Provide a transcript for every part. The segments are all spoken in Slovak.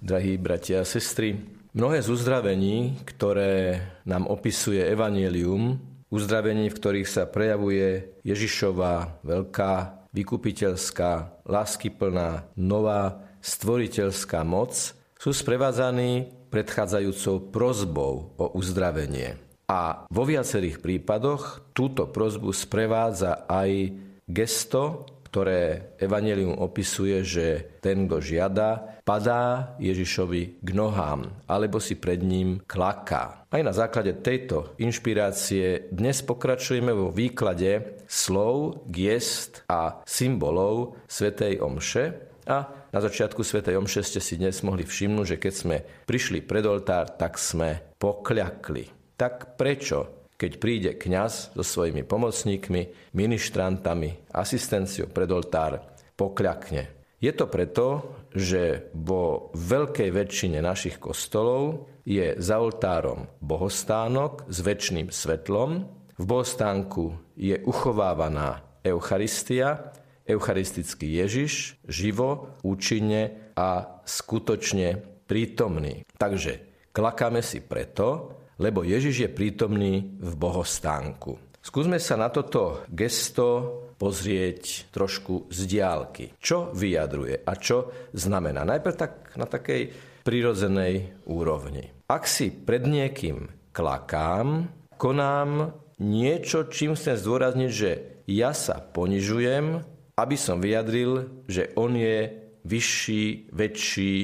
drahí bratia a sestry. Mnohé z uzdravení, ktoré nám opisuje Evangelium, uzdravení, v ktorých sa prejavuje Ježišova veľká vykupiteľská, láskyplná, nová, stvoriteľská moc, sú sprevádzaní predchádzajúcou prozbou o uzdravenie. A vo viacerých prípadoch túto prozbu sprevádza aj gesto, ktoré Evangelium opisuje, že ten, kto žiada, padá Ježišovi k nohám, alebo si pred ním klaká. Aj na základe tejto inšpirácie dnes pokračujeme vo výklade slov, giest a symbolov Svetej Omše a na začiatku Svetej Omše ste si dnes mohli všimnúť, že keď sme prišli pred oltár, tak sme pokľakli. Tak prečo, keď príde kňaz so svojimi pomocníkmi, ministrantami, asistenciou pred oltár, pokľakne? Je to preto, že vo veľkej väčšine našich kostolov je za oltárom bohostánok s väčšným svetlom. V bohostánku je uchovávaná Eucharistia, eucharistický Ježiš, živo, účinne a skutočne prítomný. Takže klakáme si preto, lebo Ježiš je prítomný v bohostánku. Skúsme sa na toto gesto pozrieť trošku z diálky. Čo vyjadruje a čo znamená? Najprv tak na takej prirodzenej úrovni. Ak si pred niekým klakám, konám niečo, čím chcem zdôrazniť, že ja sa ponižujem, aby som vyjadril, že on je vyšší, väčší,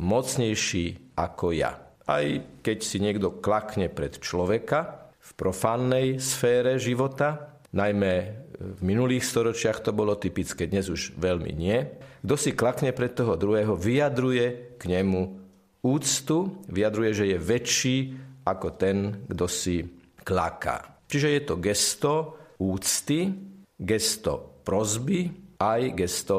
mocnejší ako ja aj keď si niekto klakne pred človeka v profánnej sfére života, najmä v minulých storočiach to bolo typické, dnes už veľmi nie. Kto si klakne pred toho druhého, vyjadruje k nemu úctu, vyjadruje, že je väčší ako ten, kto si klaká. Čiže je to gesto úcty, gesto prozby, aj gesto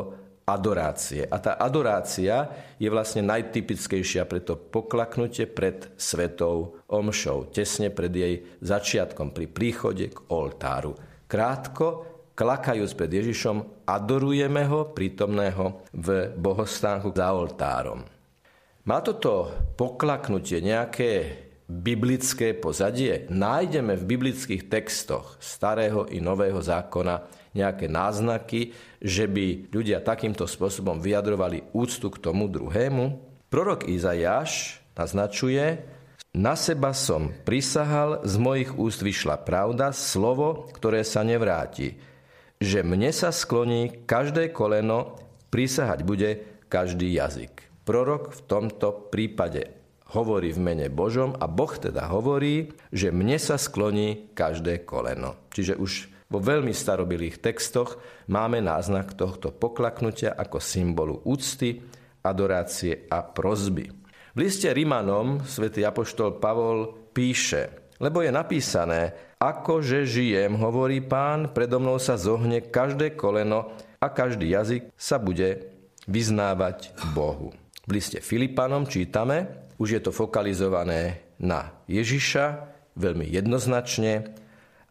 adorácie. A tá adorácia je vlastne najtypickejšia pre to poklaknutie pred svetou omšou, tesne pred jej začiatkom, pri príchode k oltáru. Krátko, klakajúc pred Ježišom, adorujeme ho prítomného v bohostánku za oltárom. Má toto poklaknutie nejaké biblické pozadie? Nájdeme v biblických textoch starého i nového zákona nejaké náznaky, že by ľudia takýmto spôsobom vyjadrovali úctu k tomu druhému? Prorok Izajáš naznačuje, na seba som prisahal, z mojich úst vyšla pravda, slovo, ktoré sa nevráti. Že mne sa skloní každé koleno, prisahať bude každý jazyk. Prorok v tomto prípade hovorí v mene Božom a Boh teda hovorí, že mne sa skloní každé koleno. Čiže už vo veľmi starobilých textoch máme náznak tohto poklaknutia ako symbolu úcty, adorácie a prozby. V liste Rimanom svätý Apoštol Pavol píše, lebo je napísané, akože žijem, hovorí pán, predo mnou sa zohne každé koleno a každý jazyk sa bude vyznávať Bohu. V liste Filipanom čítame, už je to fokalizované na Ježiša, veľmi jednoznačne,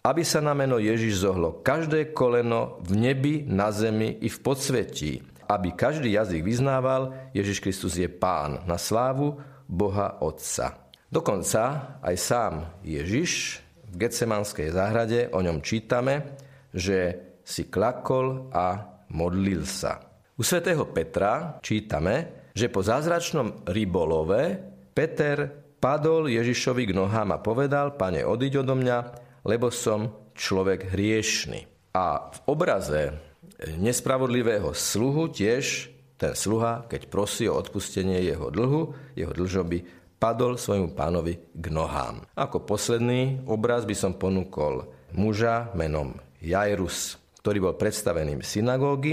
aby sa na meno Ježiš zohlo každé koleno v nebi, na zemi i v podsvetí, aby každý jazyk vyznával, Ježiš Kristus je Pán na slávu Boha Otca. Dokonca aj sám Ježiš v Getsemanskej záhrade o ňom čítame, že si klakol a modlil sa. U svätého Petra čítame, že po zázračnom rybolove Peter padol Ježišovi k nohám a povedal, pane, odiď odo mňa, lebo som človek hriešný. A v obraze nespravodlivého sluhu tiež ten sluha, keď prosí o odpustenie jeho dlhu, jeho dlžoby, padol svojmu pánovi k nohám. Ako posledný obraz by som ponúkol muža menom Jairus, ktorý bol predstavený v synagógy,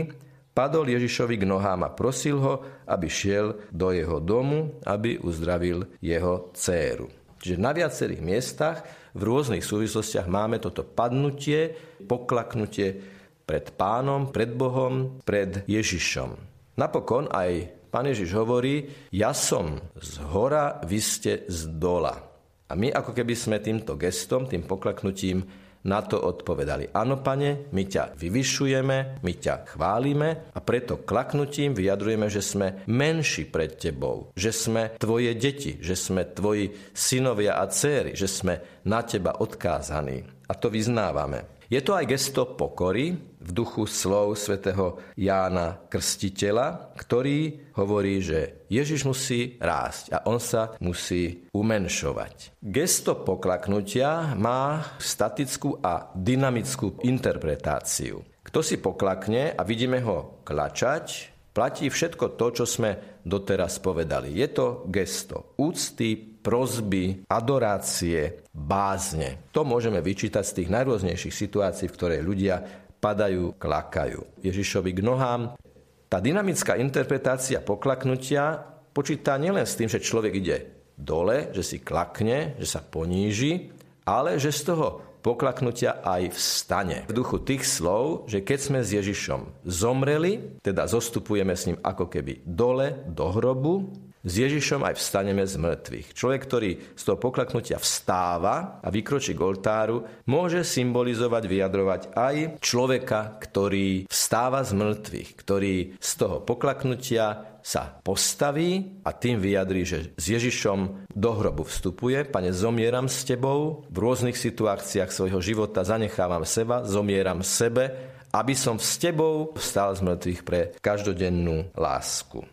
padol Ježišovi k nohám a prosil ho, aby šiel do jeho domu, aby uzdravil jeho dceru. Čiže na viacerých miestach v rôznych súvislostiach máme toto padnutie, poklaknutie pred pánom, pred Bohom, pred Ježišom. Napokon aj pán Ježiš hovorí, ja som z hora, vy ste z dola. A my ako keby sme týmto gestom, tým poklaknutím na to odpovedali, áno pane, my ťa vyvyšujeme, my ťa chválime a preto klaknutím vyjadrujeme, že sme menší pred tebou, že sme tvoje deti, že sme tvoji synovia a céry, že sme na teba odkázaní. A to vyznávame. Je to aj gesto pokory v duchu slov svätého Jána Krstiteľa, ktorý hovorí, že Ježiš musí rásť a on sa musí umenšovať. Gesto poklaknutia má statickú a dynamickú interpretáciu. Kto si poklakne a vidíme ho klačať, platí všetko to, čo sme doteraz povedali. Je to gesto úcty, prozby, adorácie, bázne. To môžeme vyčítať z tých najrôznejších situácií, v ktorej ľudia padajú, klakajú. Ježišovi k nohám. Tá dynamická interpretácia poklaknutia počíta nielen s tým, že človek ide dole, že si klakne, že sa poníži, ale že z toho poklaknutia aj vstane. V duchu tých slov, že keď sme s Ježišom zomreli, teda zostupujeme s ním ako keby dole do hrobu, s Ježišom aj vstaneme z mŕtvych. Človek, ktorý z toho poklaknutia vstáva a vykročí k oltáru, môže symbolizovať, vyjadrovať aj človeka, ktorý vstáva z mŕtvych, ktorý z toho poklaknutia sa postaví a tým vyjadrí, že s Ježišom do hrobu vstupuje. Pane, zomieram s tebou, v rôznych situáciách svojho života zanechávam seba, zomieram sebe, aby som s tebou vstal z mŕtvych pre každodennú lásku.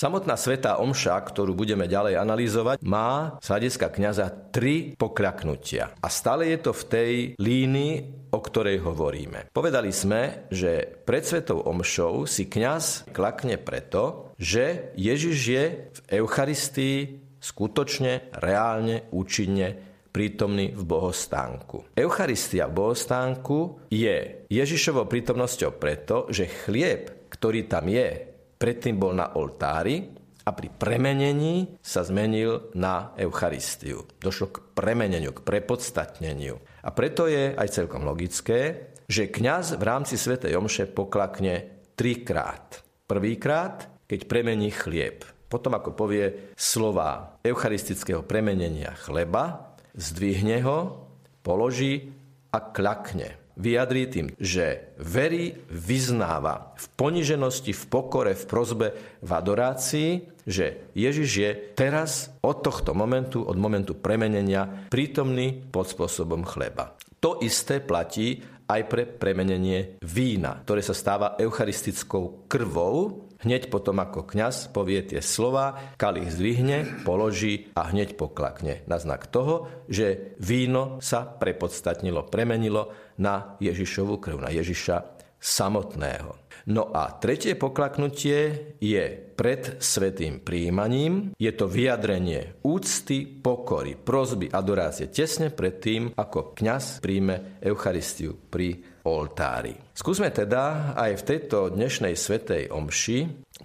Samotná svetá omša, ktorú budeme ďalej analyzovať, má z hľadiska kniaza tri pokľaknutia. A stále je to v tej línii, o ktorej hovoríme. Povedali sme, že pred svetou omšou si kňaz klakne preto, že Ježiš je v Eucharistii skutočne, reálne, účinne prítomný v bohostánku. Eucharistia v bohostánku je Ježišovou prítomnosťou preto, že chlieb, ktorý tam je, predtým bol na oltári a pri premenení sa zmenil na Eucharistiu. Došlo k premeneniu, k prepodstatneniu. A preto je aj celkom logické, že kňaz v rámci Sv. Omše poklakne trikrát. Prvýkrát, keď premení chlieb. Potom, ako povie slova eucharistického premenenia chleba, zdvihne ho, položí a klakne vyjadrí tým, že verí, vyznáva v poniženosti, v pokore, v prozbe, v adorácii, že Ježiš je teraz od tohto momentu, od momentu premenenia, prítomný pod spôsobom chleba. To isté platí aj pre premenenie vína, ktoré sa stáva eucharistickou krvou, Hneď potom, ako kňaz povie tie slova, kalich zdvihne, položí a hneď poklakne. Na znak toho, že víno sa prepodstatnilo, premenilo na Ježišovu krv, na Ježiša samotného. No a tretie poklaknutie je pred svetým príjmaním. Je to vyjadrenie úcty, pokory, prozby, adorácie tesne pred tým, ako kňaz príjme Eucharistiu pri oltári. Skúsme teda aj v tejto dnešnej svetej omši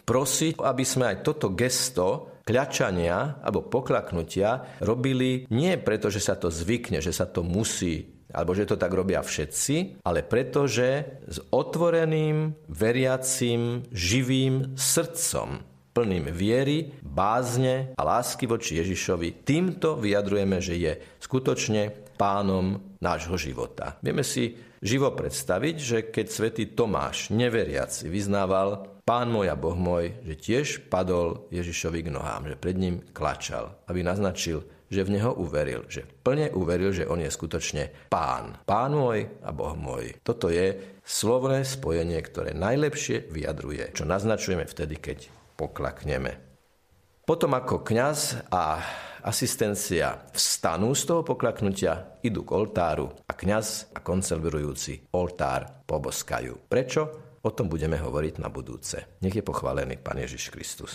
prosiť, aby sme aj toto gesto kľačania alebo poklaknutia robili nie preto, že sa to zvykne, že sa to musí alebo že to tak robia všetci, ale preto, že s otvoreným, veriacím, živým srdcom, plným viery, bázne a lásky voči Ježišovi, týmto vyjadrujeme, že je skutočne pánom nášho života. Vieme si živo predstaviť, že keď svätý Tomáš, neveriaci, vyznával Pán môj a Boh môj, že tiež padol Ježišovi k nohám, že pred ním klačal, aby naznačil, že v Neho uveril, že plne uveril, že On je skutočne Pán. Pán môj a Boh môj. Toto je slovné spojenie, ktoré najlepšie vyjadruje, čo naznačujeme vtedy, keď poklakneme. Potom ako kňaz a asistencia vstanú z toho poklaknutia, idú k oltáru a kňaz a koncelverujúci oltár poboskajú. Prečo? O tom budeme hovoriť na budúce. Nech je pochválený Pán Ježiš Kristus.